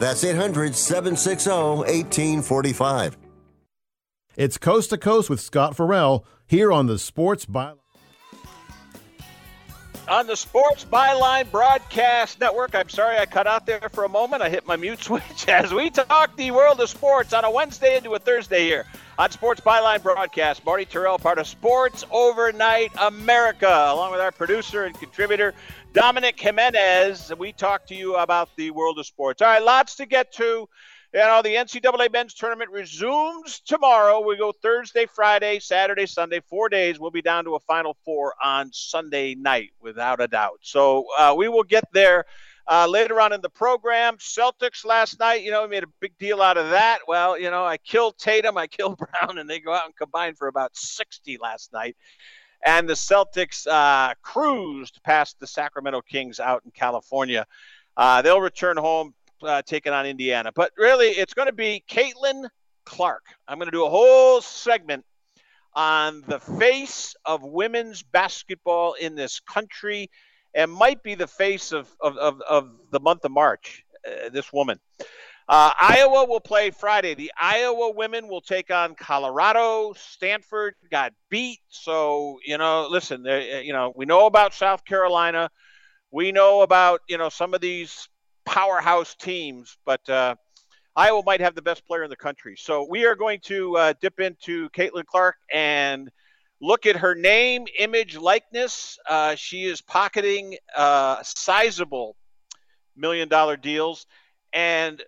that's 800 760 1845. It's Coast to Coast with Scott Farrell here on the Sports Byline. On the Sports Byline Broadcast Network. I'm sorry I cut out there for a moment. I hit my mute switch as we talk the world of sports on a Wednesday into a Thursday here on Sports Byline Broadcast. Marty Tirrell, part of Sports Overnight America, along with our producer and contributor, Dominic Jimenez. We talk to you about the world of sports. All right, lots to get to. You know, the NCAA men's tournament resumes tomorrow. We go Thursday, Friday, Saturday, Sunday, four days. We'll be down to a final four on Sunday night, without a doubt. So uh, we will get there uh, later on in the program. Celtics last night, you know, we made a big deal out of that. Well, you know, I killed Tatum, I killed Brown, and they go out and combine for about 60 last night and the Celtics uh, cruised past the Sacramento Kings out in California. Uh, they'll return home uh, taking on Indiana. But really, it's going to be Caitlin Clark. I'm going to do a whole segment on the face of women's basketball in this country and might be the face of, of, of, of the month of March, uh, this woman. Uh, Iowa will play Friday. The Iowa women will take on Colorado. Stanford got beat. So, you know, listen, you know, we know about South Carolina. We know about, you know, some of these powerhouse teams, but uh, Iowa might have the best player in the country. So we are going to uh, dip into Caitlin Clark and look at her name, image, likeness. Uh, she is pocketing uh, sizable million dollar deals. And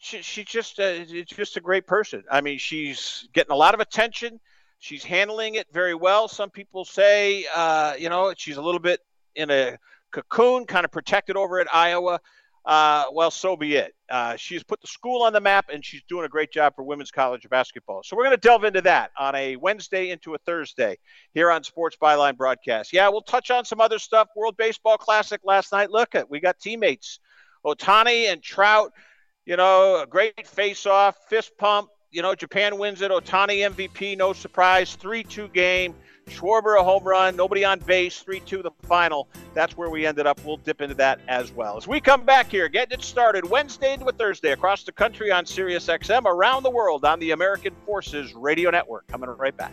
she, she's just a, just a great person. I mean, she's getting a lot of attention. She's handling it very well. Some people say, uh, you know, she's a little bit in a cocoon, kind of protected over at Iowa. Uh, well, so be it. Uh, she's put the school on the map, and she's doing a great job for women's college basketball. So we're going to delve into that on a Wednesday into a Thursday here on Sports Byline Broadcast. Yeah, we'll touch on some other stuff. World Baseball Classic last night. Look at we got teammates, Ohtani and Trout you know, a great face-off, fist pump. You know, Japan wins it. Ohtani MVP, no surprise. 3-2 game. Schwarber a home run. Nobody on base. 3-2 the final. That's where we ended up. We'll dip into that as well. As we come back here, getting it started Wednesday into a Thursday across the country on Sirius XM, around the world on the American Forces Radio Network. Coming right back.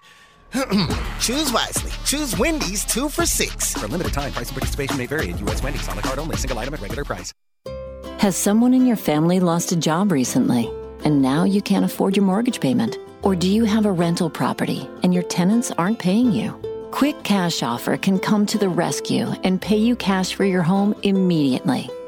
Choose wisely. Choose Wendy's two for six. For limited time, price and participation may vary at U.S. Wendy's on the card only, single item at regular price. Has someone in your family lost a job recently and now you can't afford your mortgage payment? Or do you have a rental property and your tenants aren't paying you? Quick Cash Offer can come to the rescue and pay you cash for your home immediately.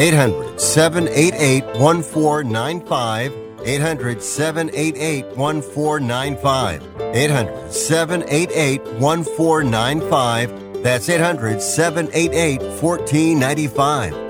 800 788 1495. 800 788 1495. 800 788 1495. That's 800 788 1495.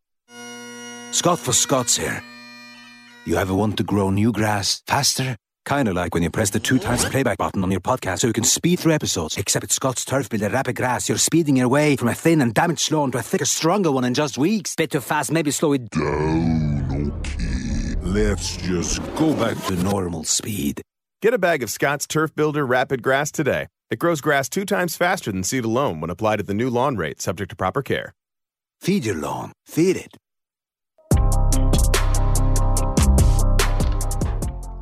Scott for Scotts here. You ever want to grow new grass faster? Kinda like when you press the two times playback button on your podcast so you can speed through episodes. Except with Scott's Turf Builder Rapid Grass, you're speeding your way from a thin and damaged lawn to a thicker, stronger one in just weeks. Bit too fast, maybe slow it down, okay. Let's just go back to normal speed. Get a bag of Scott's Turf Builder Rapid Grass today. It grows grass two times faster than seed alone when applied at the new lawn rate, subject to proper care. Feed your lawn. Feed it.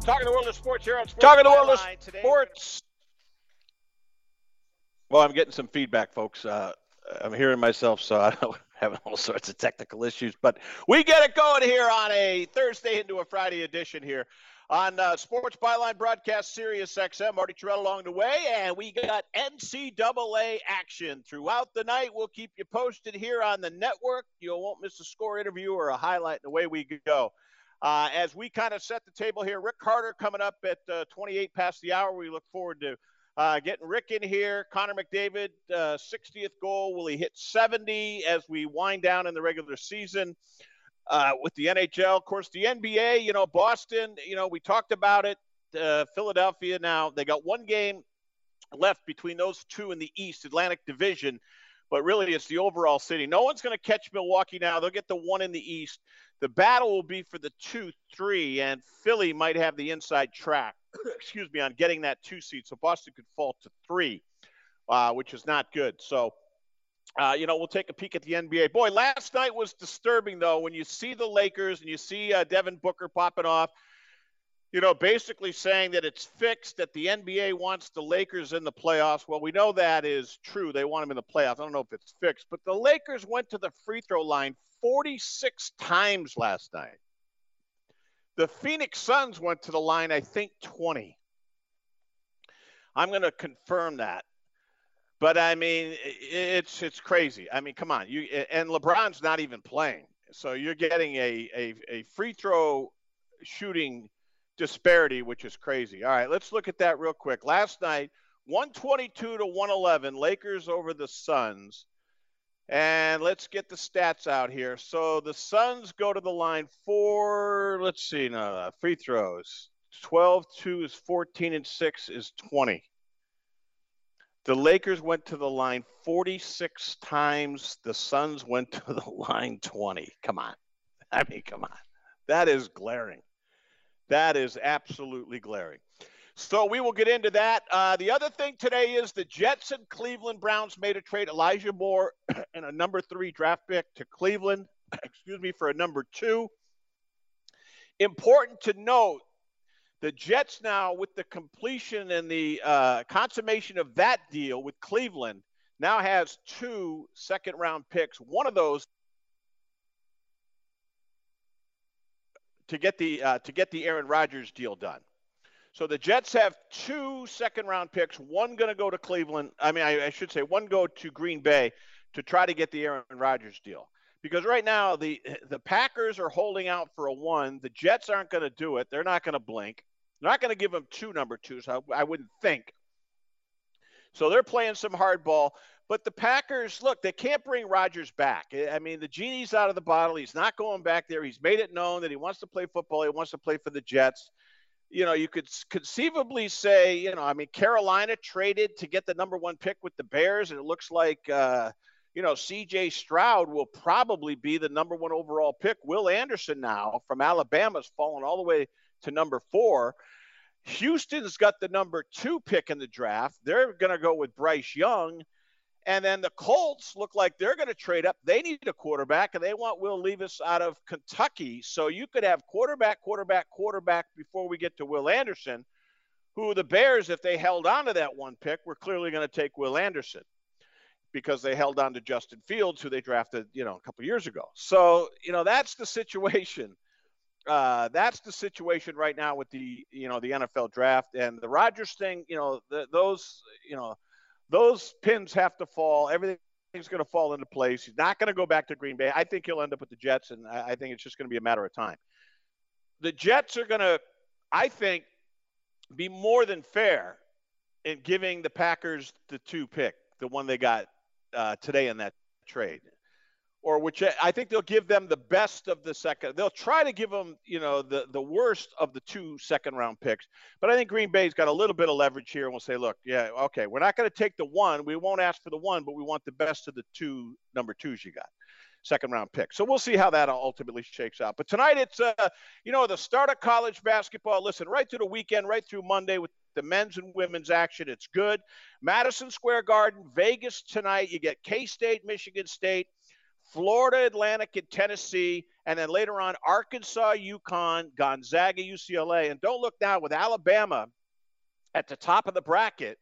Talking the world of sports here on Sports Talking the world of sports. Well, I'm getting some feedback, folks. Uh, I'm hearing myself, so I'm having all sorts of technical issues. But we get it going here on a Thursday into a Friday edition here on uh, Sports Byline Broadcast Sirius XM. Marty Tirrell along the way, and we got NCAA action throughout the night. We'll keep you posted here on the network. You won't miss a score interview or a highlight, the way we go. Uh, as we kind of set the table here, Rick Carter coming up at uh, 28 past the hour. We look forward to uh, getting Rick in here. Connor McDavid, 60th uh, goal. Will he hit 70 as we wind down in the regular season? Uh, with the NHL, of course, the NBA, you know, Boston, you know, we talked about it. Uh, Philadelphia now, they got one game left between those two in the East Atlantic Division but really it's the overall city. No one's going to catch Milwaukee now. They'll get the one in the East. The battle will be for the two, three, and Philly might have the inside track, excuse me, on getting that two seed. So Boston could fall to three, uh, which is not good. So, uh, you know, we'll take a peek at the NBA. Boy, last night was disturbing, though, when you see the Lakers and you see uh, Devin Booker popping off you know, basically saying that it's fixed, that the NBA wants the Lakers in the playoffs. Well, we know that is true. They want them in the playoffs. I don't know if it's fixed, but the Lakers went to the free throw line 46 times last night. The Phoenix Suns went to the line, I think, 20. I'm going to confirm that. But I mean, it's it's crazy. I mean, come on, you and LeBron's not even playing, so you're getting a a, a free throw shooting disparity, which is crazy. All right, let's look at that real quick. Last night, 122 to 111, Lakers over the Suns. And let's get the stats out here. So the Suns go to the line for, let's see, no, free throws. 12 2 is 14 and 6 is 20. The Lakers went to the line 46 times. The Suns went to the line 20. Come on. I mean, come on. That is glaring. That is absolutely glaring. So we will get into that. Uh, the other thing today is the Jets and Cleveland Browns made a trade. Elijah Moore and a number three draft pick to Cleveland, excuse me, for a number two. Important to note the Jets now, with the completion and the uh, consummation of that deal with Cleveland, now has two second round picks. One of those to get the uh, to get the Aaron Rodgers deal done. So the Jets have two second round picks. One going to go to Cleveland. I mean, I, I, should say one go to Green Bay to try to get the Aaron Rodgers deal. Because right now the the Packers are holding out for a one. The Jets aren't going to do it. They're not going to blink. They're not going to give them two number twos. I, I wouldn't think. So they're playing some hardball. But the Packers, look, they can't bring Rodgers back. I mean, the genie's out of the bottle. He's not going back there. He's made it known that he wants to play football. He wants to play for the Jets. You know, you could conceivably say, you know, I mean, Carolina traded to get the number one pick with the Bears, and it looks like, uh, you know, C.J. Stroud will probably be the number one overall pick. Will Anderson now from Alabama's fallen all the way to number four. Houston's got the number two pick in the draft. They're going to go with Bryce Young. And then the Colts look like they're going to trade up. They need a quarterback, and they want Will Levis out of Kentucky. So you could have quarterback, quarterback, quarterback before we get to Will Anderson, who the Bears, if they held on to that one pick, were clearly going to take Will Anderson because they held on to Justin Fields, who they drafted, you know, a couple years ago. So, you know, that's the situation. Uh, that's the situation right now with the, you know, the NFL draft and the Rodgers thing. You know, the, those, you know, those pins have to fall. Everything's going to fall into place. He's not going to go back to Green Bay. I think he'll end up with the Jets, and I think it's just going to be a matter of time. The Jets are going to, I think, be more than fair in giving the Packers the two pick, the one they got uh, today in that trade or which I think they'll give them the best of the second. They'll try to give them, you know, the the worst of the two second round picks. But I think Green Bay's got a little bit of leverage here, and we'll say, look, yeah, okay, we're not going to take the one. We won't ask for the one, but we want the best of the two number twos you got, second round pick. So we'll see how that ultimately shakes out. But tonight it's, uh, you know, the start of college basketball. Listen, right through the weekend, right through Monday with the men's and women's action. It's good. Madison Square Garden, Vegas tonight. You get K State, Michigan State. Florida Atlantic and Tennessee, and then later on Arkansas, UConn, Gonzaga, UCLA. And don't look now with Alabama at the top of the bracket,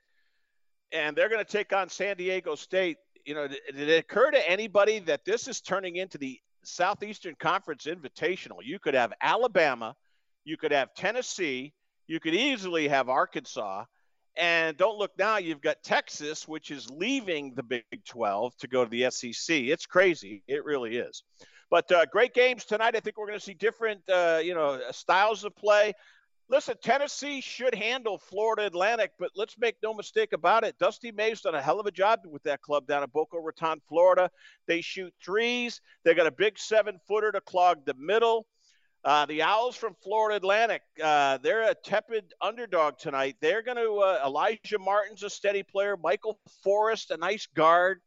and they're going to take on San Diego State. You know, did it occur to anybody that this is turning into the Southeastern Conference Invitational? You could have Alabama, you could have Tennessee, you could easily have Arkansas, and don't look now, you've got Texas, which is leaving the Big 12 to go to the SEC. It's crazy. It really is. But uh, great games tonight. I think we're going to see different, uh, you know, styles of play. Listen, Tennessee should handle Florida Atlantic, but let's make no mistake about it. Dusty May's done a hell of a job with that club down in Boca Raton, Florida. They shoot threes. They got a big seven footer to clog the middle. Uh, the Owls from Florida Atlantic, uh, they're a tepid underdog tonight. They're going to, uh, Alijah Martin's a steady player. Michael Forrest, a nice guard.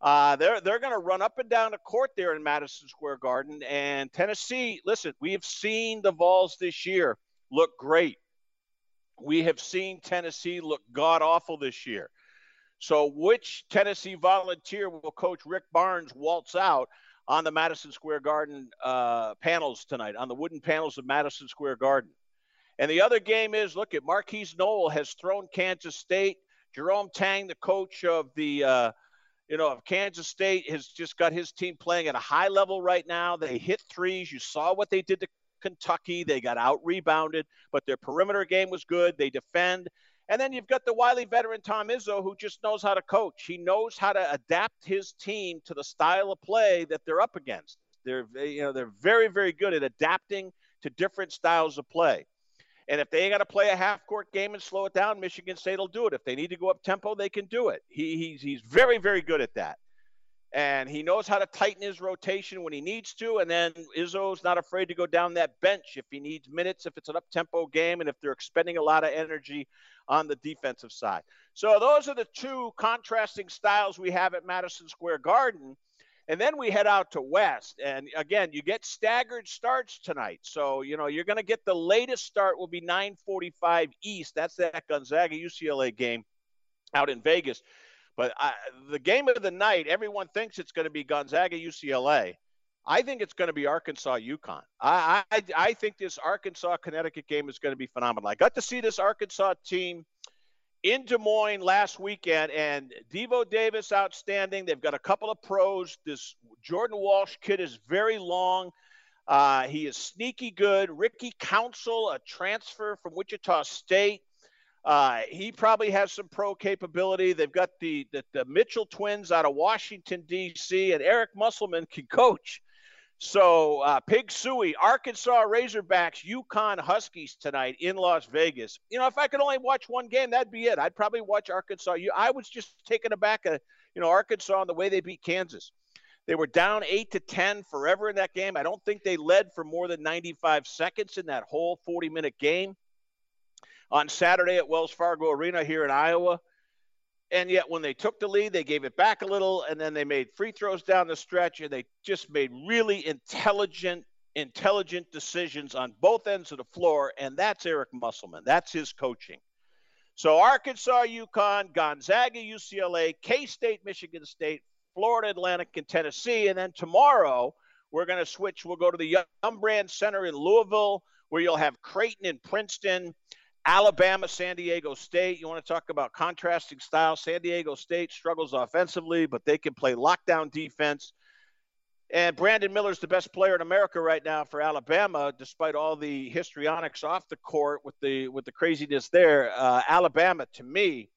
Uh, they're they're going to run up and down the court there in Madison Square Garden. And Tennessee, listen, we have seen the Vols this year look great. We have seen Tennessee look god awful this year. So, which Tennessee volunteer will Coach Rick Barnes waltz out? On the Madison Square Garden uh, panels tonight, on the wooden panels of Madison Square Garden. And the other game is look at Markquis Nowell has thrown Kansas State. Jerome Tang, the coach of the uh, you know of Kansas State, has just got his team playing at a high level right now. They hit threes. You saw what they did to Kentucky. They got out rebounded, but their perimeter game was good. They defend. And then you've got the wily veteran Tom Izzo, who just knows how to coach. He knows how to adapt his team to the style of play that they're up against. They're you know they're very very good at adapting to different styles of play. And if they got to play a half court game and slow it down, Michigan State will do it. If they need to go up tempo, they can do it. He, he's he's very very good at that and he knows how to tighten his rotation when he needs to. And then Izzo's not afraid to go down that bench if he needs minutes, if it's an up tempo game, and if they're expending a lot of energy on the defensive side. So those are the two contrasting styles we have at Madison Square Garden. And then we head out to West. And again, you get staggered starts tonight. So, you know, you're going to get the latest start will be 945 East. That's that Gonzaga UCLA game out in Vegas. But I, the game of the night, everyone thinks it's going to be Gonzaga UCLA. I think it's going to be Arkansas UConn. I, I, I think this Arkansas Connecticut game is going to be phenomenal. I got to see this Arkansas team in Des Moines last weekend, and Devo Davis outstanding. They've got a couple of pros. This Jordan Walsh kid is very long. Uh, he is sneaky good. Ricky Council, a transfer from Wichita State. Uh, he probably has some pro capability. They've got the, the, the Mitchell twins out of Washington D.C. and Eric Musselman can coach. So uh, Pig Sooie, Arkansas Razorbacks, UConn Huskies tonight in Las Vegas. You know, if I could only watch one game, that'd be it. I'd probably watch Arkansas. I was just taken aback. Uh, you know, Arkansas and the way they beat Kansas. They were down eight to 10 forever in that game. I don't think they led for more than 95 seconds in that whole 40 minute game. On Saturday at Wells Fargo Arena here in Iowa, and yet, when they took the lead, they gave it back a little, and then they made free throws down the stretch, and they just made really intelligent, intelligent decisions on both ends of the floor. And that's Eric Musselman. That's his coaching. So Arkansas, UConn, Gonzaga, UCLA, K State, Michigan State, Florida Atlantic, and Tennessee. And then tomorrow, we're going to switch. We'll go to the Yum Brand Center in Louisville, where you'll have Creighton and Princeton. Alabama, San Diego State. You want to talk about contrasting styles. San Diego State struggles offensively, but they can play lockdown defense. And Brandon Miller's the best player in America right now for Alabama, despite all the histrionics off the court with the with the craziness there. Uh, Alabama, to me,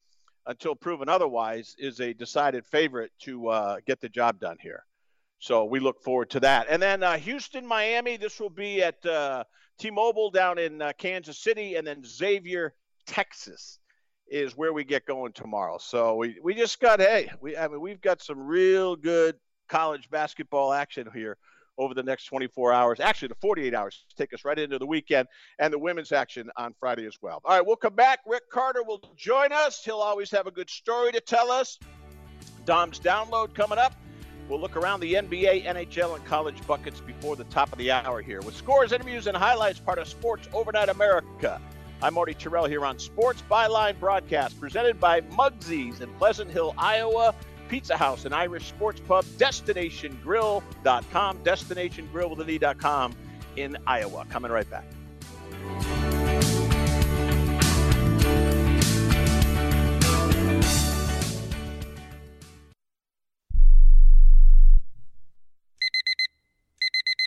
until proven otherwise, is a decided favorite to uh, get the job done here. So we look forward to that. And then uh, Houston, Miami. This will be at uh, T-Mobile down in uh, Kansas City, and then Xavier, Texas, is where we get going tomorrow. So we, we just got hey, we I mean we've got some real good college basketball action here over the next 24 hours. Actually, the 48 hours take us right into the weekend and the women's action on Friday as well. All right, we'll come back. Rick Carter will join us. He'll always have a good story to tell us. Dom's download coming up. We'll look around the NBA, NHL, and college buckets before the top of the hour here with scores, interviews, and highlights part of Sports Overnight America. I'm Marty Tirrell here on Sports Byline Broadcast, presented by Mugsy's in Pleasant Hill, Iowa, Pizza House, and Irish Sports Pub, DestinationGrill.com, DestinationGrill with an in Iowa. Coming right back.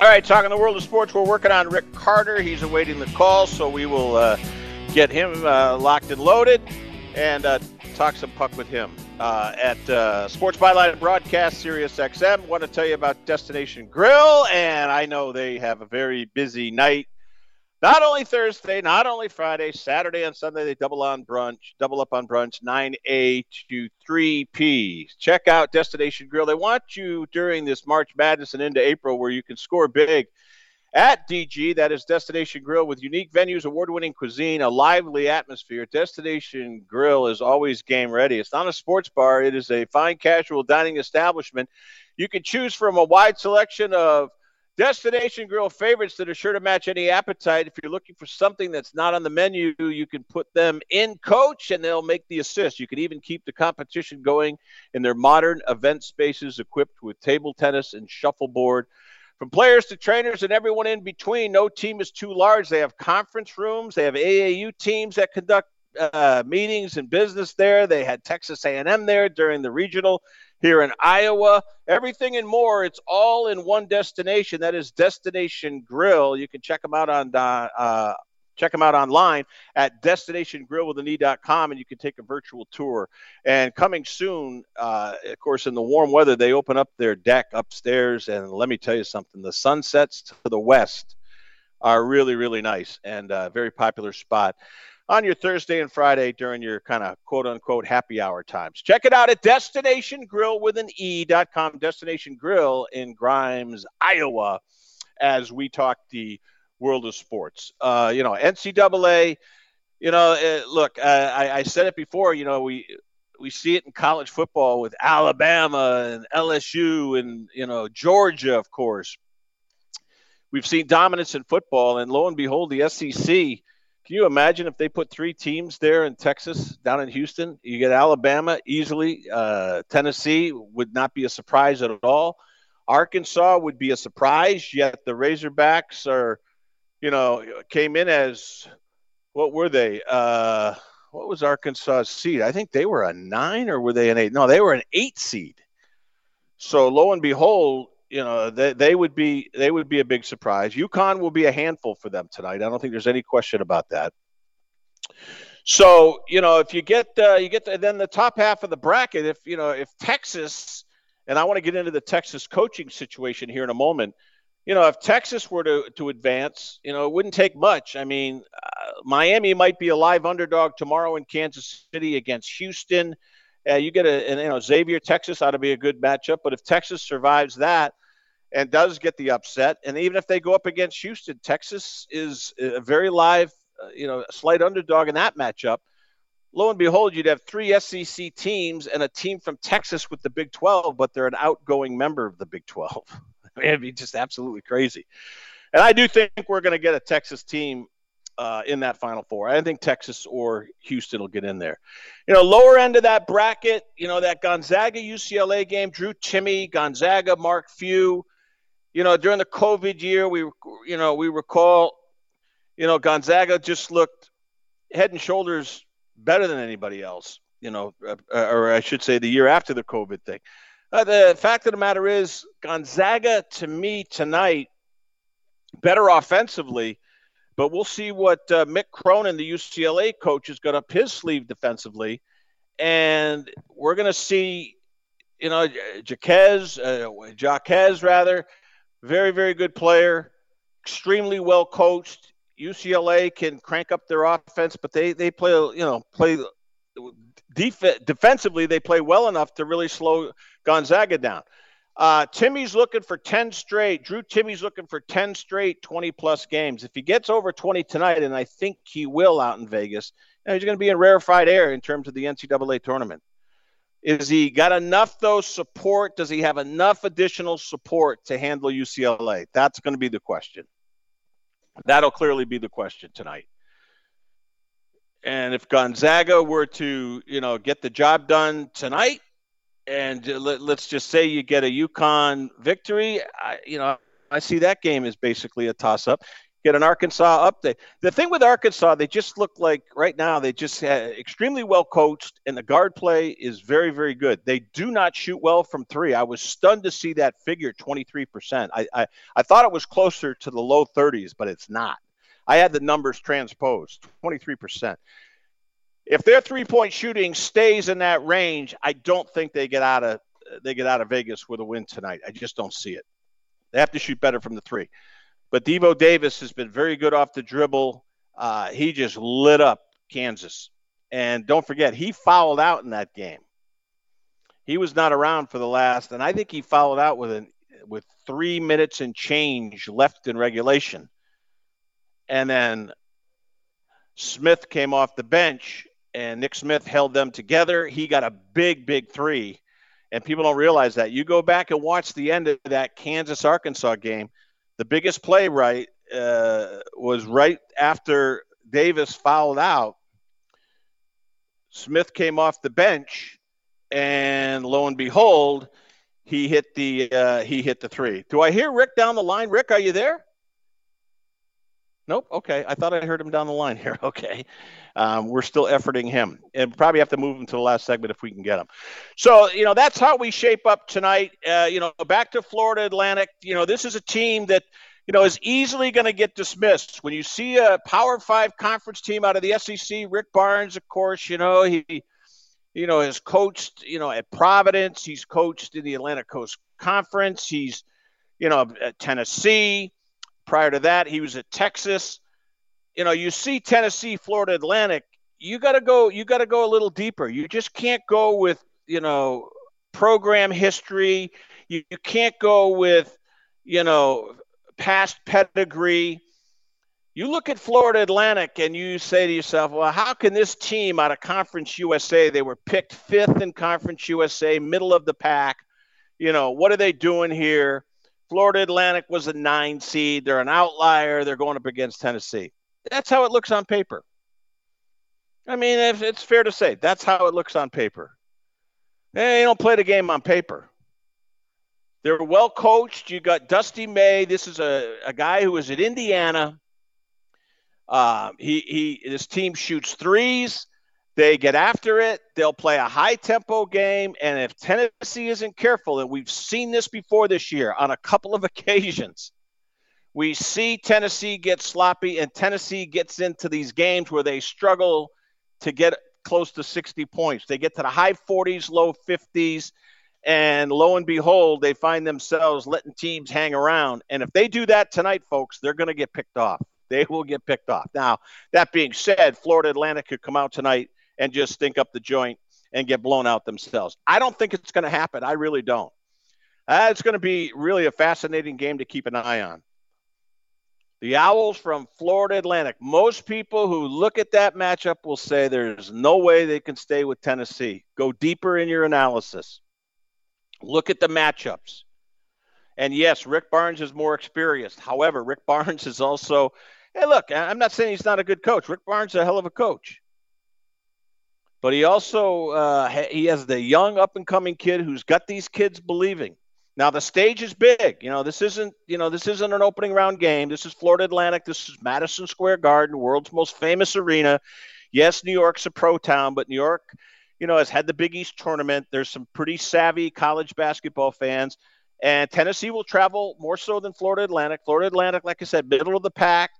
All right, talking the world of sports, we're working on Rick Carter. He's awaiting the call, so we will uh, get him uh, locked and loaded and uh, talk some puck with him uh, at uh, Sports Byline Broadcast Sirius XM. Want to tell you about Destination Grill, and I know they have a very busy night not only Thursday, not only Friday, Saturday and Sunday, they double on brunch, double up on brunch, 9A to 3P. Check out Destination Grill. They want you during this March Madness and into April where you can score big at DG. That is Destination Grill with unique venues, award winning cuisine, a lively atmosphere. Destination Grill is always game ready. It's not a sports bar, it is a fine casual dining establishment. You can choose from a wide selection of Destination Grill favorites that are sure to match any appetite. If you're looking for something that's not on the menu, you can put them in coach and they'll make the assist. You can even keep the competition going in their modern event spaces equipped with table tennis and shuffleboard. From players to trainers and everyone in between, no team is too large. They have conference rooms, they have AAU teams that conduct uh, meetings and business there. They had Texas A&M there during the regional here in Iowa. Everything and more, it's all in one destination. That is Destination Grill. You can check them out on uh, check them out online at destinationgrillwithaknee.com and you can take a virtual tour. And coming soon, uh, of course, in the warm weather, they open up their deck upstairs. And let me tell you something the sunsets to the west are really, really nice and a uh, very popular spot on your Thursday and Friday during your kind of quote unquote happy hour times. Check it out at Destination Grill with an E.com, Destination Grill in Grimes, Iowa, as we talk the world of sports. Uh, you know, NCAA, you know, uh, look, uh, I, I said it before, you know, we, we see it in college football with Alabama and LSU and, you know, Georgia, of course. We've seen dominance in football, and lo and behold, the SEC can you imagine if they put three teams there in Texas, down in Houston? You get Alabama easily. Uh, Tennessee would not be a surprise at all. Arkansas would be a surprise, yet the Razorbacks are, you know, came in as what were they? Uh, what was Arkansas's seed? I think they were a nine or were they an eight? No, they were an eight seed. So lo and behold, you know they, they would be they would be a big surprise. UConn will be a handful for them tonight. I don't think there's any question about that. So you know if you get uh, you get the, then the top half of the bracket, if you know if Texas, and I want to get into the Texas coaching situation here in a moment. You know, if Texas were to, to advance, you know, it wouldn't take much. I mean, uh, Miami might be a live underdog tomorrow in Kansas City against Houston. Uh, you get a, and, you know, Xavier, Texas ought to be a good matchup. But if Texas survives that, and does get the upset. And even if they go up against Houston, Texas is a very live, uh, you know, slight underdog in that matchup. Lo and behold, you'd have three SEC teams and a team from Texas with the Big 12, but they're an outgoing member of the Big 12. I mean, it'd be just absolutely crazy. And I do think we're going to get a Texas team uh, in that Final Four. I think Texas or Houston will get in there. You know, lower end of that bracket, you know, that Gonzaga UCLA game, Drew Timme, Gonzaga, Mark Few you know, during the COVID year, we, you know, we recall, you know, Gonzaga just looked head and shoulders better than anybody else, you know, uh, or I should say the year after the COVID thing. Uh, the fact of the matter is, Gonzaga to me tonight, better offensively, but we'll see what uh, Mick Cronin, the UCLA coach, has got up his sleeve defensively. And we're going to see, you know, Jaquez, uh, Jaquez rather, very, very good player, extremely well coached. UCLA can crank up their offense, but they they play you know play def- defensively. They play well enough to really slow Gonzaga down. Uh, Timme's looking for 10 straight. Drew Timme's looking for 10 straight 20 plus games. If he gets over 20 tonight, and I think he will out in Vegas, you know, he's going to be in rarefied air in terms of the NCAA tournament. Is he got enough though support? Does he have enough additional support to handle UCLA? That's going to be the question. That'll clearly be the question tonight. And if Gonzaga were to, you know, get the job done tonight, and let, us just say you get a UConn victory, I, you know, I see that game as basically a toss-up get an Arkansas update. The thing with Arkansas, they just look like right now they just extremely well coached, and the guard play is very, very good. They do not shoot well from three. I was stunned to see that figure, 23%. I, I, I thought it was closer to the low 30s, but it's not. I had the numbers transposed, 23%. If their three-point shooting stays in that range, I don't think they get out of they get out of Vegas with a win tonight. I just don't see it. They have to shoot better from the three. But Devo Davis has been very good off the dribble. Uh, he just lit up Kansas. And don't forget, he fouled out in that game. He was not around for the last, and I think he fouled out with an, with three minutes and change left in regulation. And then Smith came off the bench, and Nick Smith held them together. He got a big, big three, and people don't realize that. You go back and watch the end of that Kansas Arkansas game the biggest play right uh, was right after Davis fouled out. Smith came off the bench, and lo and behold, he hit the uh, he hit the three. Do I hear Rick down the line? Rick, are you there? Nope. Okay. I thought I heard him down the line here. Okay. Um, we're still efforting him and probably have to move him to the last segment if we can get him. So, you know, that's how we shape up tonight. Uh, you know, back to Florida Atlantic. You know, this is a team that, you know, is easily going to get dismissed. When you see a Power Five conference team out of the SEC, Rick Barnes, of course, you know, he, you know, has coached, you know, at Providence. He's coached in the Atlantic Coast Conference. He's, you know, at Tennessee. Prior to that, he was at Texas. You know, you see Tennessee, Florida Atlantic, you got to go you got to go a little deeper. You just can't go with, you know, program history. You, you can't go with, you know, past pedigree. You look at Florida Atlantic and you say to yourself, well, how can this team out of Conference USA, they were picked fifth in Conference USA, middle of the pack. You know, what are they doing here? Florida Atlantic was a nine seed. They're an outlier. They're going up against Tennessee. That's how it looks on paper. I mean, it's fair to say that's how it looks on paper. Hey, you don't play the game on paper. They're well coached. You got Dusty May. This is a, a guy who was at Indiana. Uh, he he. This team shoots threes. They get after it. They'll play a high tempo game. And if Tennessee isn't careful, and we've seen this before this year on a couple of occasions, we see Tennessee get sloppy, and Tennessee gets into these games where they struggle to get close to 60 points. They get to the high 40s, low 50s, and lo and behold, they find themselves letting teams hang around. And if they do that tonight, folks, they're going to get picked off. They will get picked off. Now, that being said, Florida Atlantic could come out tonight and just stink up the joint and get blown out themselves. I don't think it's going to happen. I really don't. Uh, it's going to be really a fascinating game to keep an eye on. The Owls from Florida Atlantic. Most people who look at that matchup will say there's no way they can stay with Tennessee. Go deeper in your analysis. Look at the matchups. And yes, Rick Barnes is more experienced. However, Rick Barnes is also, hey, look, I'm not saying he's not a good coach. Rick Barnes is a hell of a coach but he also uh, he has the young up and coming kid who's got these kids believing. Now the stage is big. You know, this isn't you know this isn't an opening round game. This is Florida Atlantic. This is Madison Square Garden, world's most famous arena. Yes, New York's a pro town, but New York, you know, has had the Big East tournament. There's some pretty savvy college basketball fans. And Tennessee will travel more so than Florida Atlantic. Florida Atlantic, like I said, middle of the pack,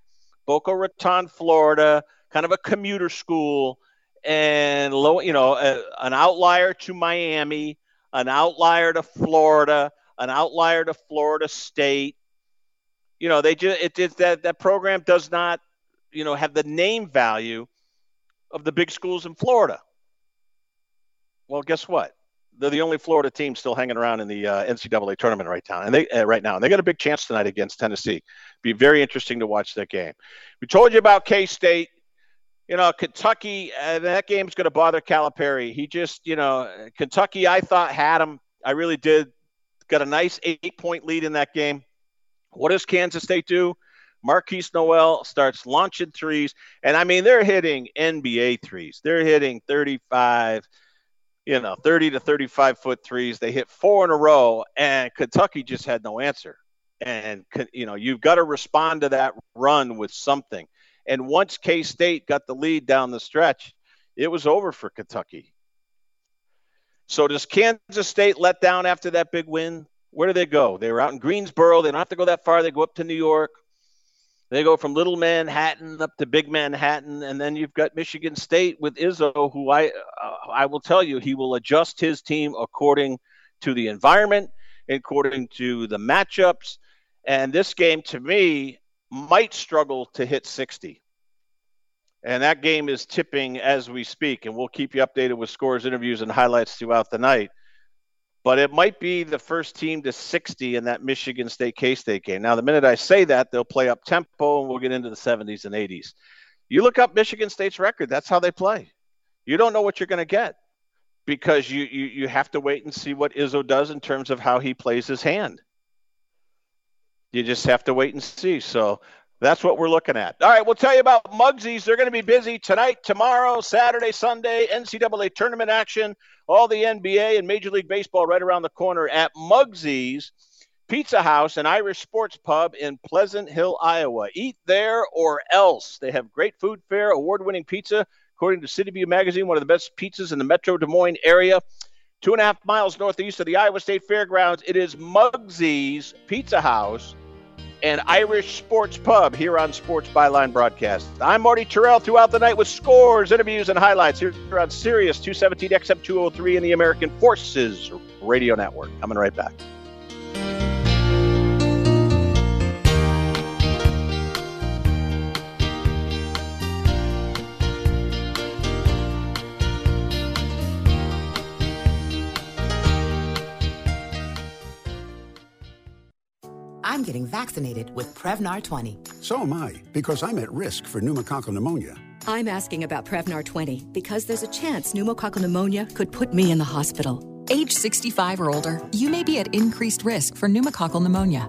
Boca Raton, Florida, kind of a commuter school and low, you know, a, an outlier to Miami, an outlier to Florida, an outlier to Florida State. You know, they just it, it that that program does not, you know, have the name value of the big schools in Florida. Well, guess what? They're the only Florida team still hanging around in the uh, NCAA tournament right now, and they uh, right now, and they got a big chance tonight against Tennessee. Be very interesting to watch that game. We told you about K State you know, Kentucky, uh, that game's going to bother Calipari. He just, you know, Kentucky, I thought had him. I really did. Got a nice eight point lead in that game. What does Kansas State do? Markquis Nowell starts launching threes. And I mean, they're hitting NBA threes. They're hitting 35, you know, 30 to 35 foot threes. They hit four in a row, and Kentucky just had no answer. And, you know, you've got to respond to that run with something. And once K State got the lead down the stretch, it was over for Kentucky. So does Kansas State let down after that big win? Where do they go? They were out in Greensboro. They don't have to go that far. They go up to New York. They go from Little Manhattan up to Big Manhattan, and then you've got Michigan State with Izzo, who I uh, I will tell you he will adjust his team according to the environment, according to the matchups, and this game to me might struggle to hit 60. And that game is tipping as we speak, and we'll keep you updated with scores, interviews, and highlights throughout the night. But it might be the first team to 60 in that Michigan State K State game. Now, the minute I say that, they'll play up tempo and we'll get into the 70s and 80s. You look up Michigan State's record, that's how they play. You don't know what you're going to get because you, you, you have to wait and see what Izzo does in terms of how he plays his hand. You just have to wait and see. So that's what we're looking at. All right, we'll tell you about Mugsy's. They're going to be busy tonight, tomorrow, Saturday, Sunday, NCAA tournament action, all the NBA and Major League Baseball right around the corner at Mugsy's Pizza House and Irish Sports Pub in Pleasant Hill, Iowa. Eat there or else. They have great food fair, award winning pizza, according to City View Magazine, one of the best pizzas in the Metro Des Moines area. Two and a half miles northeast of the Iowa State Fairgrounds, it is Mugsy's Pizza House and Irish Sports Pub here on Sports Byline Broadcast. I'm Marty Tirrell throughout the night with scores, interviews, and highlights here on Sirius 217 XM 203 in the American Forces Radio Network. Coming right back. I'm getting vaccinated with Prevnar 20. So am I, because I'm at risk for pneumococcal pneumonia. I'm asking about Prevnar 20 because there's a chance pneumococcal pneumonia could put me in the hospital. Age 65 or older, you may be at increased risk for pneumococcal pneumonia.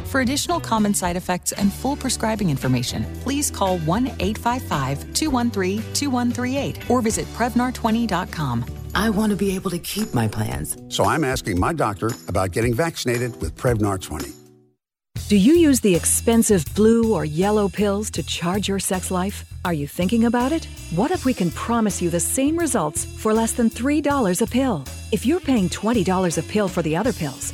For additional common side effects and full prescribing information, please call 1 855 213 2138 or visit Prevnar20.com. I want to be able to keep my plans. So I'm asking my doctor about getting vaccinated with Prevnar 20. Do you use the expensive blue or yellow pills to charge your sex life? Are you thinking about it? What if we can promise you the same results for less than $3 a pill? If you're paying $20 a pill for the other pills,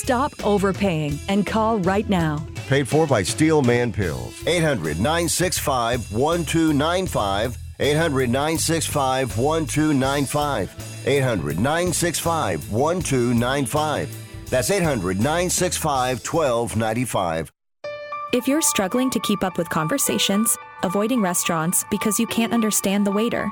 Stop overpaying and call right now. Paid for by Steel Man Pills. 800 965 1295. 800 965 1295. 800 965 1295. That's 800 965 1295. If you're struggling to keep up with conversations, avoiding restaurants because you can't understand the waiter,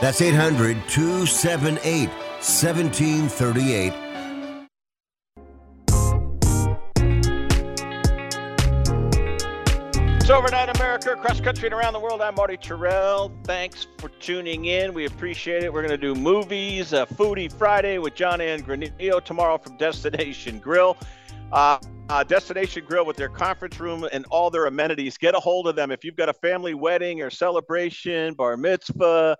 That's 800 278 1738. It's Overnight America, across country and around the world. I'm Marty Tirrell. Thanks for tuning in. We appreciate it. We're going to do movies, uh, Foodie Friday with John and Granillo tomorrow from Destination Grill. Uh, uh, Destination Grill with their conference room and all their amenities. Get a hold of them if you've got a family wedding or celebration, bar mitzvah,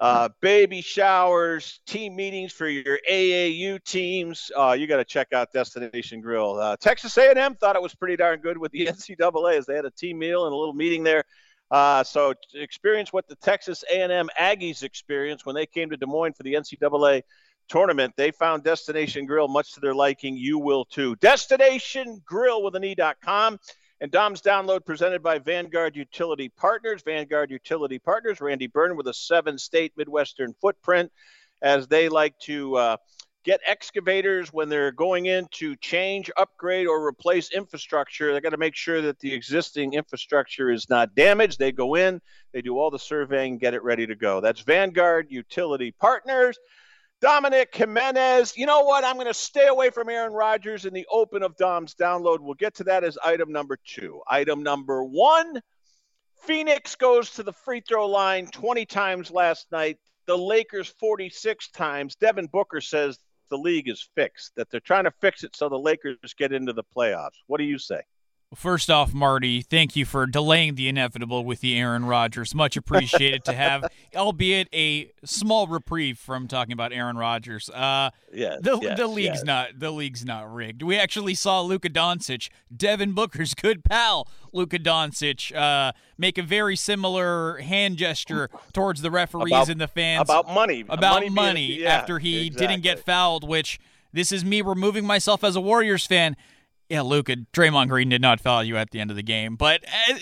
uh, baby showers, team meetings for your AAU teams. Uh, you got to check out Destination Grill. Uh, Texas A&M thought it was pretty darn good with the NCAA as they had a team meal and a little meeting there. Uh, so experience what the Texas A&M Aggies experienced when they came to Des Moines for the NCAA tournament. They found Destination Grill much to their liking. You will too. Destination Grill with an E.com. And Dom's download presented by Vanguard Utility Partners. Vanguard Utility Partners, Randy Byrne with a seven state Midwestern footprint, as they like to uh, get excavators when they're going in to change, upgrade, or replace infrastructure. They got to make sure that the existing infrastructure is not damaged. They go in, they do all the surveying, get it ready to go. That's Vanguard Utility Partners. Dominic Jimenez. You know what? I'm going to stay away from Aaron Rodgers in the open of Dom's download. We'll get to that as item number two. Item number one Phoenix goes to the free throw line 20 times last night. The Lakers 46 times. Devin Booker says the league is fixed, that they're trying to fix it so the Lakers get into the playoffs. What do you say? First off, Marty, thank you for delaying the inevitable with the Aaron Rodgers. Much appreciated to have, albeit a small reprieve from talking about Aaron Rodgers. Uh, yeah, the yes, the league's yes. not the league's not rigged. We actually saw Luka Doncic, Devin Booker's good pal, Luka Doncic, uh, make a very similar hand gesture towards the referees About- and the fans about money. about Money money, being- yeah, after he didn't get fouled. Which this is me removing myself as a Warriors fan. Yeah, Luka, Draymond Green did not foul you at the end of the game, but uh,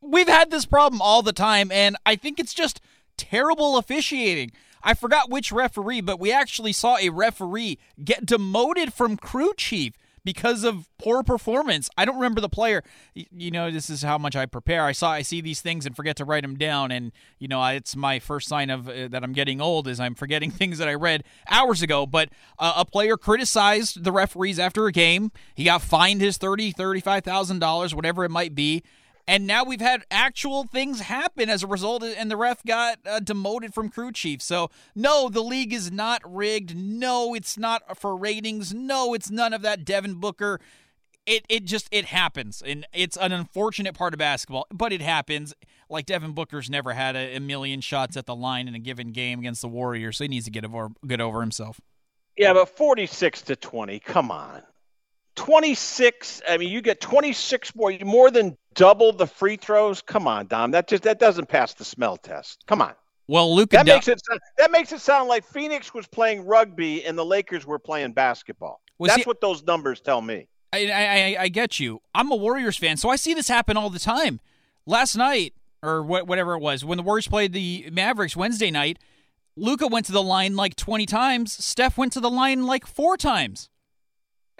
we've had this problem all the time, and I think it's just terrible officiating. I forgot which referee, but we actually saw a referee get demoted from crew chief because of poor performance. I don't remember the player. You know, this is how much I prepare. I saw I see these things and forget to write them down and you know, I- it's my first sign of uh, that I'm getting old is I'm forgetting things that I read hours ago, but uh, a player criticized the referees after a game. He got fined his 30 $35,000 whatever it might be. And now we've had actual things happen as a result, and the ref got uh, demoted from crew chief. So, no, the league is not rigged. No, it's not for ratings. No, it's none of that. Devin Booker. It, it just it happens and it's an unfortunate part of basketball but it happens like devin booker's never had a, a million shots at the line in a given game against the warriors so he needs to get over get over himself Yeah, but 46 to 20. Come on. 26. I mean, you get 26 more, more than double the free throws. Come on, Dom. That just that doesn't pass the smell test. Come on. well luca That makes it sound- that makes it sound like Phoenix was playing rugby and the Lakers were playing basketball. That's what those numbers tell me. I, I, I- get you. I'm a Warriors fan, so I see this happen all the time. Last night, or what, whatever it was, when the Warriors played the Mavericks Wednesday night, Luka went to the line like 20 times. Steph went to the line like four times.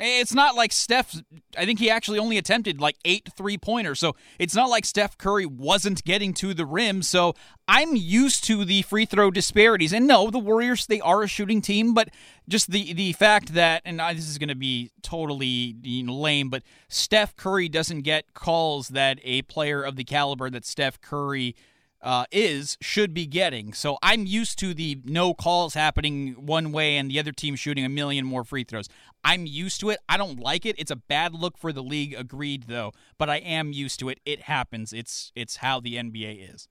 Eh, it's not like Steph, I think he actually only attempted like eight three pointers. So it's not like Steph Curry wasn't getting to the rim. So I'm used to the free throw disparities. And no, the Warriors, they are a shooting team, but just the, the fact that, and I- this is going to be totally you know, lame, but Steph Curry doesn't get calls that a player of the caliber that Steph Curry uh, is should be getting. So I'm used to the no calls happening one way and the other team shooting a million more free throws. I'm used to it. I don't like it. It's a bad look for the league. Agreed, though. But I am used to it. It happens. It's it's how the NBA is.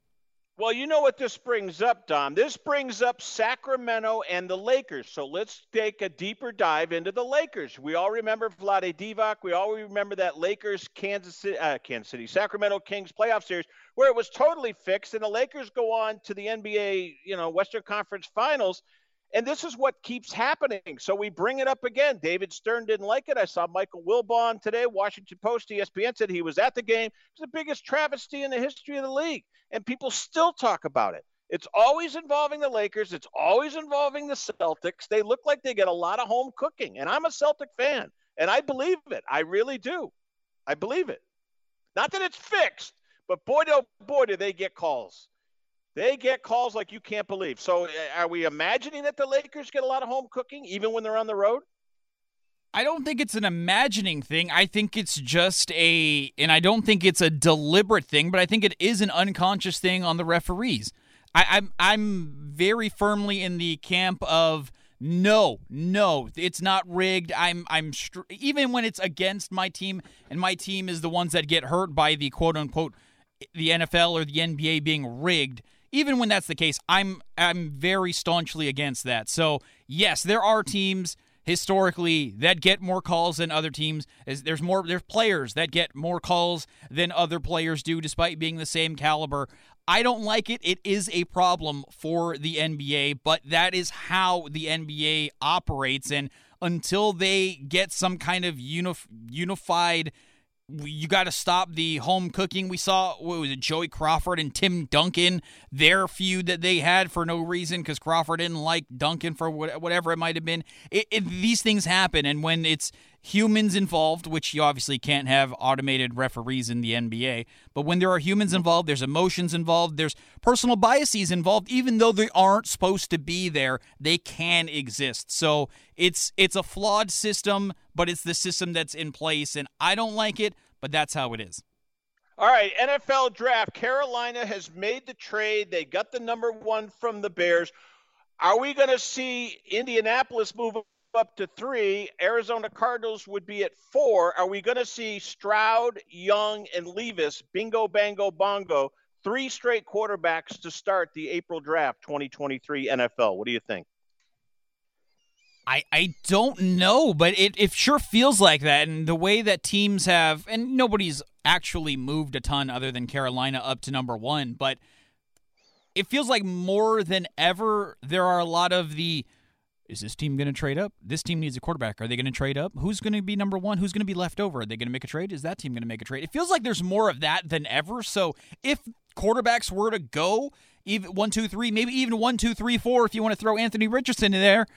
Well, you know what this brings up, Dom? This brings up Sacramento and the Lakers. So let's take a deeper dive into the Lakers. We all remember Vlade Divac. We all remember that Lakers Kansas City, uh, Kansas City, Sacramento Kings playoff series where it was totally fixed, and the Lakers go on to the NBA, you know, Western Conference Finals. And this is what keeps happening. So we bring it up again. David Stern didn't like it. I saw Michael Wilbon today, Washington Post, ESPN said he was at the game. It's the biggest travesty in the history of the league and people still talk about it. It's always involving the Lakers. It's always involving the Celtics. They look like they get a lot of home cooking. And I'm a Celtic fan, and I believe it. I really do. I believe it. Not that it's fixed, but boy, oh boy, do they get calls. They get calls like you can't believe. So uh, are we imagining that the Lakers get a lot of home cooking even when they're on the road? I don't think it's an imagining thing. I think it's just a, and I don't think it's a deliberate thing, but I think it is an unconscious thing on the referees. I, I'm I'm very firmly in the camp of no, no, it's not rigged. I'm I'm str- even when it's against my team, and my team is the ones that get hurt by the quote unquote the NFL or the NBA being rigged. Even when that's the case, I'm I'm very staunchly against that. So yes, there are teams historically that get more calls than other teams. There's more there's players that get more calls than other players do despite being the same caliber. I don't like it. It is a problem for the NBA, but that is how the NBA operates and until they get some kind of unif- unified you got to stop the home cooking. We saw what was it, Joey Crawford and Tim Duncan, their feud that they had for no reason because Crawford didn't like Duncan for whatever it might have been. It, it, these things happen, and when it's humans involved, which you obviously can't have automated referees in the NBA, but when there are humans involved, there's emotions involved, there's personal biases involved, even though they aren't supposed to be there, they can exist. So it's it's a flawed system, but it's the system that's in place, and I don't like it, but that's how it is. All right, NFL draft. Carolina has made the trade. They got the number one from the Bears. Are we going to see Indianapolis move up to three. Arizona Cardinals would be at four. Are we going to see Stroud, Young, and Levis, bingo, bango, bongo, three straight quarterbacks to start the April draft 2023 NFL? What do you think? I, I don't know, but it, it sure feels like that. And the way that teams have, and nobody's actually moved a ton other than Carolina up to number one, but it feels like more than ever, there are a lot of the is this team going to trade up? This team needs a quarterback. Are they going to trade up? Who's going to be number one? Who's going to be left over? Are they going to make a trade? Is that team going to make a trade? It feels like there's more of that than ever. So if quarterbacks were to go even one, two, three, maybe even one, two, three, four, if you want to throw Anthony Richardson in there,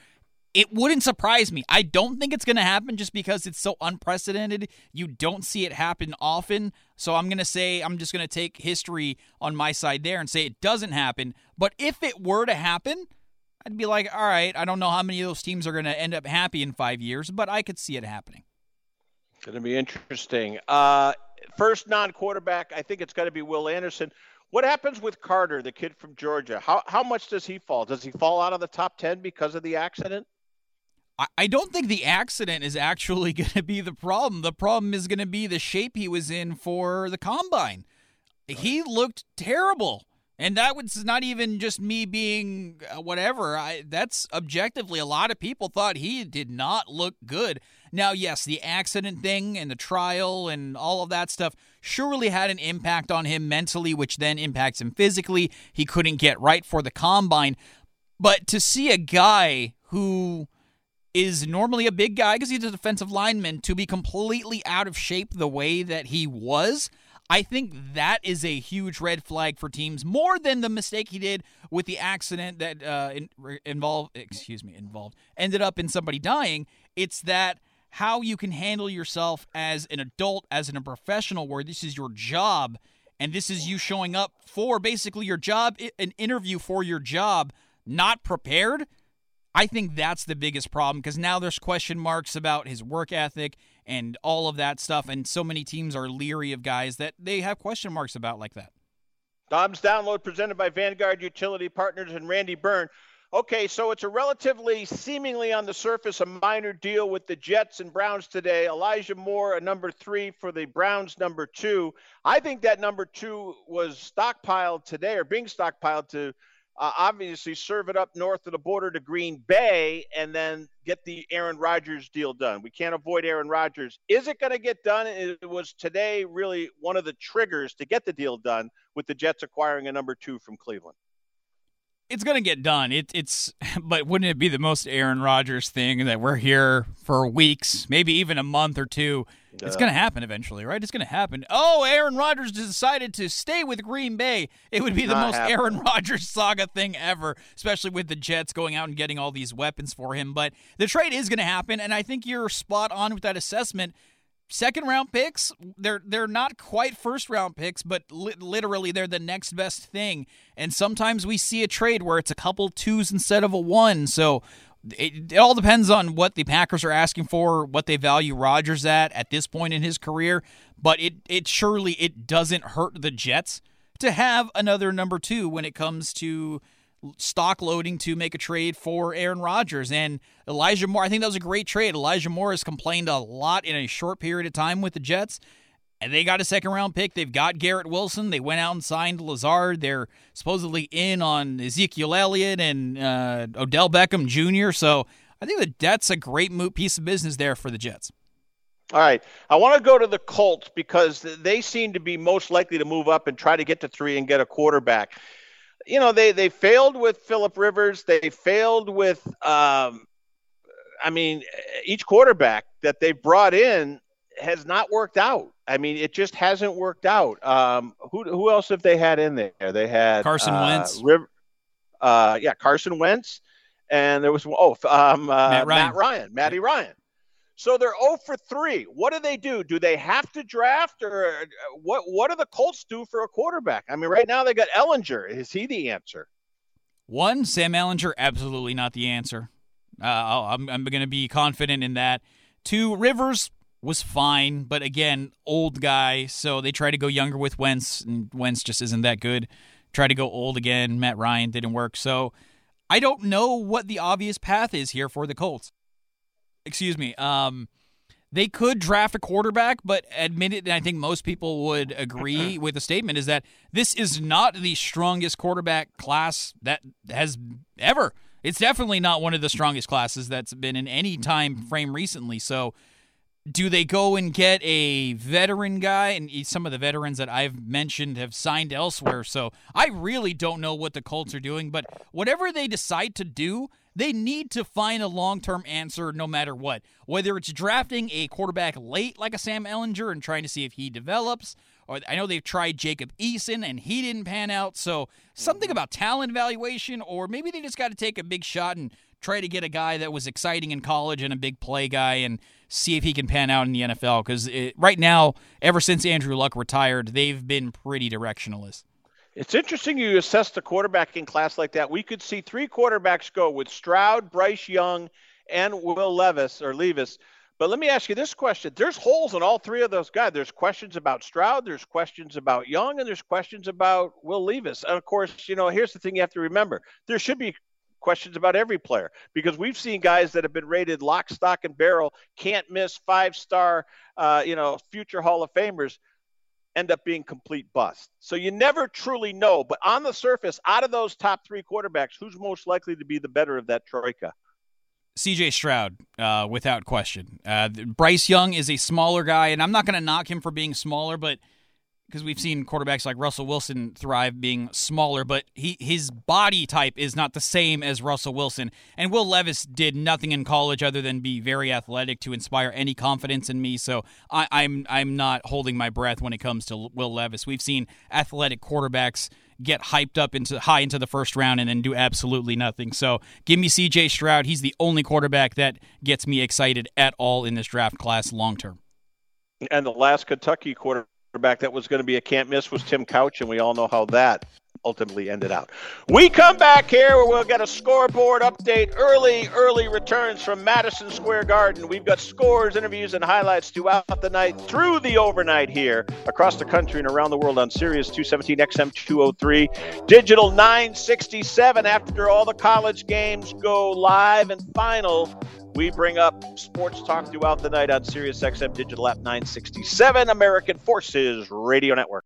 it wouldn't surprise me. I don't think it's going to happen just because it's so unprecedented. You don't see it happen often. So I'm going to say, I'm just going to take history on my side there and say it doesn't happen. But if it were to happen, I'd be like, all right, I don't know how many of those teams are going to end up happy in five years, but I could see it happening. Going to be interesting. Uh, first non quarterback, I think it's got to be Will Anderson. What happens with Carter, the kid from Georgia? How, how much does he fall? Does he fall out of the top 10 because of the accident? I don't think the accident is actually going to be the problem. The problem is going to be the shape he was in for the combine. He looked terrible. And that was not even just me being uh, whatever. I, that's objectively a lot of people thought he did not look good. Now, yes, the accident thing and the trial and all of that stuff surely had an impact on him mentally, which then impacts him physically. He couldn't get right for the combine. But to see a guy who is normally a big guy because he's a defensive lineman to be completely out of shape the way that he was – I think that is a huge red flag for teams more than the mistake he did with the accident that uh, in, involved, excuse me, involved, ended up in somebody dying. It's that how you can handle yourself as an adult, as in a professional, where this is your job and this is you showing up for basically your job, an interview for your job, not prepared. I think that's the biggest problem because now there's question marks about his work ethic and all of that stuff. And so many teams are leery of guys that they have question marks about like that. Dom's download presented by Vanguard Utility Partners and Randy Byrne. Okay, so it's a relatively, seemingly on the surface, a minor deal with the Jets and Browns today. Elijah Moore, a number three for the Browns, number two. I think that number two was stockpiled today or being stockpiled to uh, obviously serve it up north of the border to Green Bay and then get the Aaron Rodgers deal done. We can't avoid Aaron Rodgers. Is it going to get done? It was today really one of the triggers to get the deal done with the Jets acquiring a number two from Cleveland it's going to get done. It, it's, but wouldn't it be the most Aaron Rodgers thing that we're here for weeks, maybe even a month or two? Yeah. It's going to happen eventually, right? It's going to happen. Oh, Aaron Rodgers decided to stay with Green Bay. It would be the Not most happening. Aaron Rodgers saga thing ever, especially with the Jets going out and getting all these weapons for him. But the trade is going to happen, and I think you're spot on with that assessment second round picks they're they're not quite first round picks but li- literally they're the next best thing and sometimes we see a trade where it's a couple twos instead of a one so it, it all depends on what the Packers are asking for, what they value Rodgers at at this point in his career. But it it surely it doesn't hurt the Jets to have another number two when it comes to stock loading to make a trade for Aaron Rodgers and Elijah Moore. I think that was a great trade. Elijah Moore has complained a lot in a short period of time with the Jets. And they got a second round pick. They've got Garrett Wilson. They went out and signed Lazard. They're supposedly in on Ezekiel Elliott and uh, Odell Beckham Jr. So I think that that's a great piece of business there for the Jets. All right. I want to go to the Colts because they seem to be most likely to move up and try to get to three and get a quarterback you know they they failed with Philip Rivers. They failed with um, I mean each quarterback that they brought in has not worked out. I mean it just hasn't worked out. Um, who who else have they had in there? They had Carson uh, Wentz. River, uh, yeah, Carson Wentz, and there was oh um, uh, Matt Ryan, Matt Ryan, Matty Ryan. So they're 0 for 3. What do they do? Do they have to draft or uh, what what do the Colts do for a quarterback? I mean, right now they got Ehlinger. Is he the answer? One, Sam Ehlinger, absolutely not the answer. Uh, I'm, I'm going to be confident in that. Two, Rivers was fine, but again, old guy, so they try to go younger with Wentz, and Wentz just isn't that good. Try to go old again. Matt Ryan didn't work. So I don't know what the obvious path is here for the Colts excuse me, um, they could draft a quarterback, but admitted, and I think most people would agree with the statement, is that this is not the strongest quarterback class that has ever. It's definitely not one of the strongest classes that's been in any time frame recently. So, do they go and get a veteran guy? And some of the veterans that I've mentioned have signed elsewhere. So, I really don't know what the Colts are doing, but whatever they decide to do, they need to find a long term answer no matter what. Whether it's drafting a quarterback late like a Sam Ehlinger and trying to see if he develops, or I know they've tried Jacob Eason and he didn't pan out. So something mm-hmm. about talent evaluation, or maybe they just got to take a big shot and try to get a guy that was exciting in college and a big play guy and see if he can pan out in the NFL. Because right now, ever since Andrew Luck retired, they've been pretty directionalist. It's interesting you assess the quarterbacking class like that. We could see three quarterbacks go with Stroud, Bryce Young, and Will Levis or Levis. But let me ask you this question. There's holes in all three of those guys. There's questions about Stroud, there's questions about Young, and there's questions about Will Levis. And of course, you know, here's the thing you have to remember. There should be questions about every player because we've seen guys that have been rated lock, stock, and barrel, can't miss five star, uh, you know, future Hall of Famers end up being complete bust. So you never truly know. But on the surface, out of those top three quarterbacks, who's most likely to be the better of that troika? CJ Stroud, uh, without question. Uh, Bryce Young is a smaller guy, and I'm not going to knock him for being smaller, but – because we've seen quarterbacks like Russell Wilson thrive being smaller, but he his body type is not the same as Russell Wilson. And Will Levis did nothing in college other than be very athletic to inspire any confidence in me. So I, I'm I'm not holding my breath when it comes to Will Levis. We've seen athletic quarterbacks get hyped up into high into the first round and then do absolutely nothing. So give me CJ Stroud. He's the only quarterback that gets me excited at all in this draft class long term. And the last Kentucky quarterback quarterback that was going to be a can't miss was Tim Couch, and we all know how that ultimately ended out. We come back here where we'll get a scoreboard update, early, early returns from Madison Square Garden. We've got scores, interviews, and highlights throughout the night, through the overnight here, across the country and around the world on Sirius 217 XM 203, Digital 967. After all the college games go live and final, we bring up sports talk throughout the night on Sirius XM Digital App 967, American Forces Radio Network.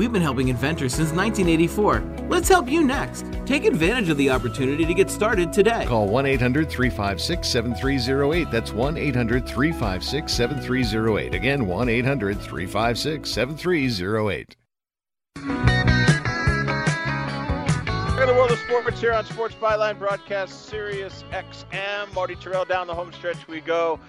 We've been helping inventors since 1984. Let's help you next. Take advantage of the opportunity to get started today. Call 1 800 356 7308. That's 1 800 356 7308. Again, 1 800 356 7308. In the world of sports here on Sports Byline Broadcast Sirius XM. Marty Tirrell down the home stretch we go.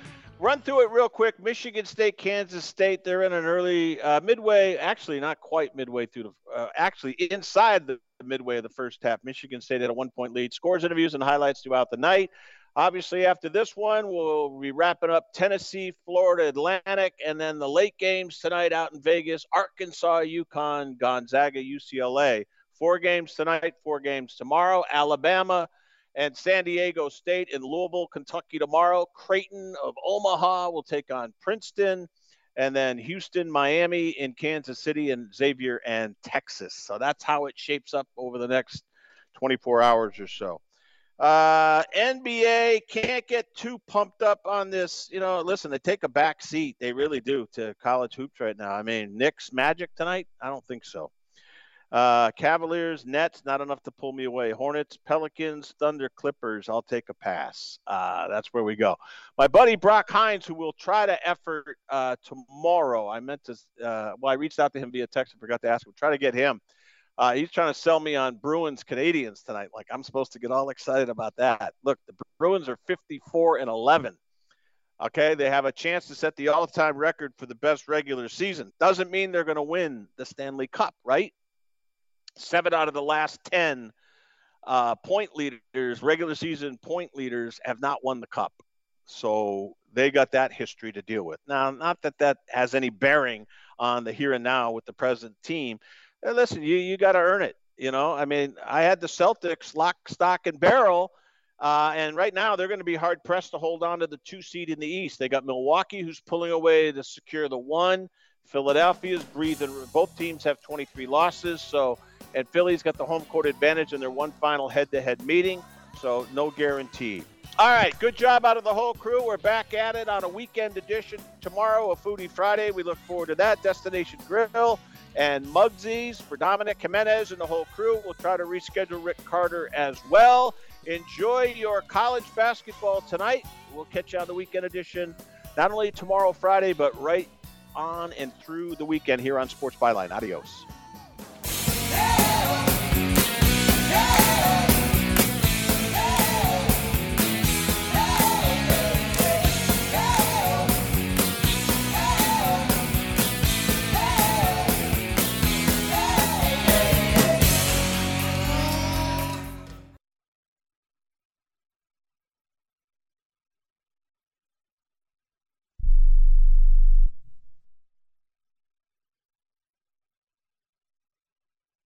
Run through it real quick. Michigan State, Kansas State. They're in an early uh, midway, actually not quite midway through the, uh, actually inside the midway of the first half. Michigan State had a one-point lead. Scores, interviews, and highlights throughout the night. Obviously, after this one, we'll be wrapping up Tennessee, Florida Atlantic, and then the late games tonight out in Vegas: Arkansas, UConn, Gonzaga, UCLA. Four games tonight, four games tomorrow. Alabama and San Diego State in Louisville, Kentucky tomorrow. Creighton of Omaha will take on Princeton. And then Houston, Miami in Kansas City, and Xavier and Texas. So that's how it shapes up over the next 24 hours or so. Uh, NBA can't get too pumped up on this. You know, listen, they take a back seat. They really do to college hoops right now. I mean, Knicks Magic tonight? I don't think so. Uh, Cavaliers, Nets, not enough to pull me away. Hornets, Pelicans, Thunder, Clippers. I'll take a pass. Uh, that's where we go. My buddy Brock Hines, who will try to effort uh, tomorrow. I meant to. Uh, well, I reached out to him via text and forgot to ask him. Try to get him. Uh, he's trying to sell me on Bruins Canadiens tonight. Like I'm supposed to get all excited about that. Look, the Bruins are 54 and 11 Okay, they have a chance to set the all-time record for the best regular season. Doesn't mean they're going to win the Stanley Cup, right? Seven out of the last ten uh, point leaders, regular season point leaders, have not won the cup. So they got that history to deal with. Now, not that that has any bearing on the here and now with the present team. Hey, listen, you you got to earn it. You know, I mean, I had the Celtics lock, stock, and barrel uh, and right now, they're going to be hard pressed to hold on to the two seed in the East. They got Milwaukee, who's pulling away to secure the one. Philadelphia's breathing. Both teams have 23 losses. So, and Philly's got the home court advantage in their one final head-to-head meeting. So, no guarantee. All right, good job out of the whole crew. We're back at it on a weekend edition tomorrow, a Foodie Friday. We look forward to that. Destination Grill and Mugsy's for Dominic Jimenez and the whole crew. We'll try to reschedule Rick Carter as well. Enjoy your college basketball tonight. We'll catch you on the weekend edition, not only tomorrow, Friday, but right on and through the weekend here on Sports Byline. Adios.